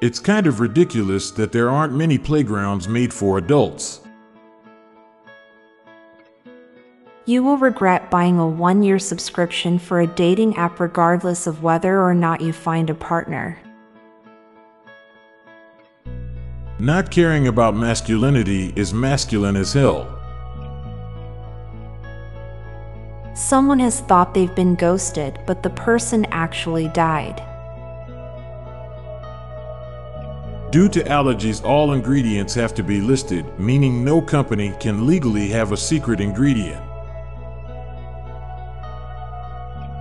It's kind of ridiculous that there aren't many playgrounds made for adults. You will regret buying a one year subscription for a dating app regardless of whether or not you find a partner. Not caring about masculinity is masculine as hell. Someone has thought they've been ghosted, but the person actually died. Due to allergies, all ingredients have to be listed, meaning no company can legally have a secret ingredient.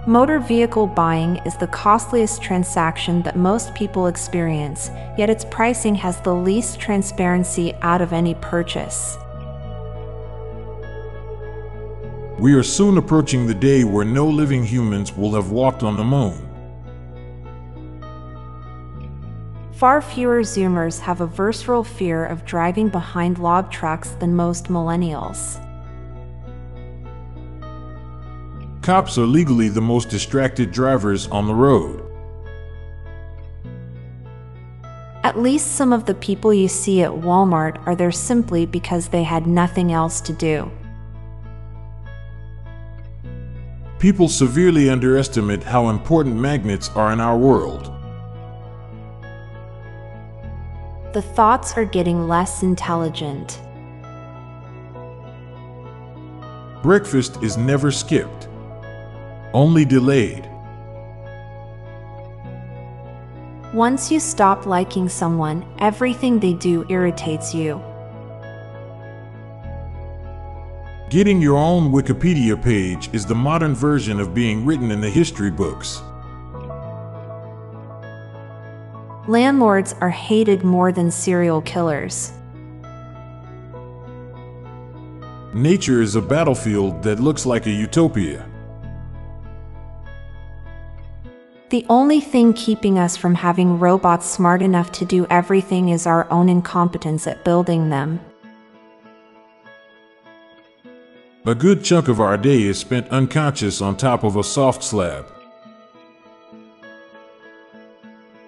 Motor vehicle buying is the costliest transaction that most people experience, yet its pricing has the least transparency out of any purchase. We are soon approaching the day where no living humans will have walked on the moon. Far fewer Zoomers have a visceral fear of driving behind log trucks than most millennials. Cops are legally the most distracted drivers on the road. At least some of the people you see at Walmart are there simply because they had nothing else to do. People severely underestimate how important magnets are in our world. The thoughts are getting less intelligent. Breakfast is never skipped, only delayed. Once you stop liking someone, everything they do irritates you. Getting your own Wikipedia page is the modern version of being written in the history books. Landlords are hated more than serial killers. Nature is a battlefield that looks like a utopia. The only thing keeping us from having robots smart enough to do everything is our own incompetence at building them. A good chunk of our day is spent unconscious on top of a soft slab.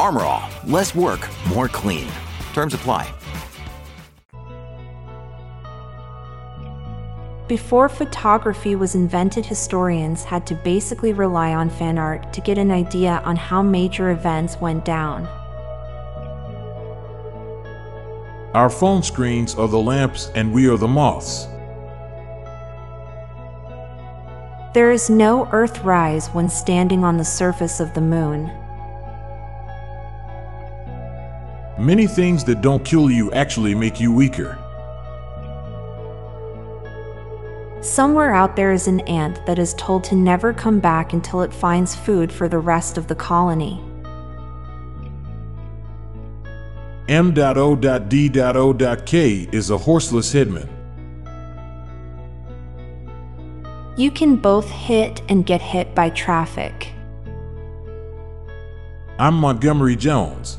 Armor All, less work, more clean. Terms apply. Before photography was invented, historians had to basically rely on fan art to get an idea on how major events went down. Our phone screens are the lamps and we are the moths. There is no Earthrise when standing on the surface of the moon. Many things that don't kill you actually make you weaker. Somewhere out there is an ant that is told to never come back until it finds food for the rest of the colony. M.O.D.O.K is a horseless hitman. You can both hit and get hit by traffic. I'm Montgomery Jones.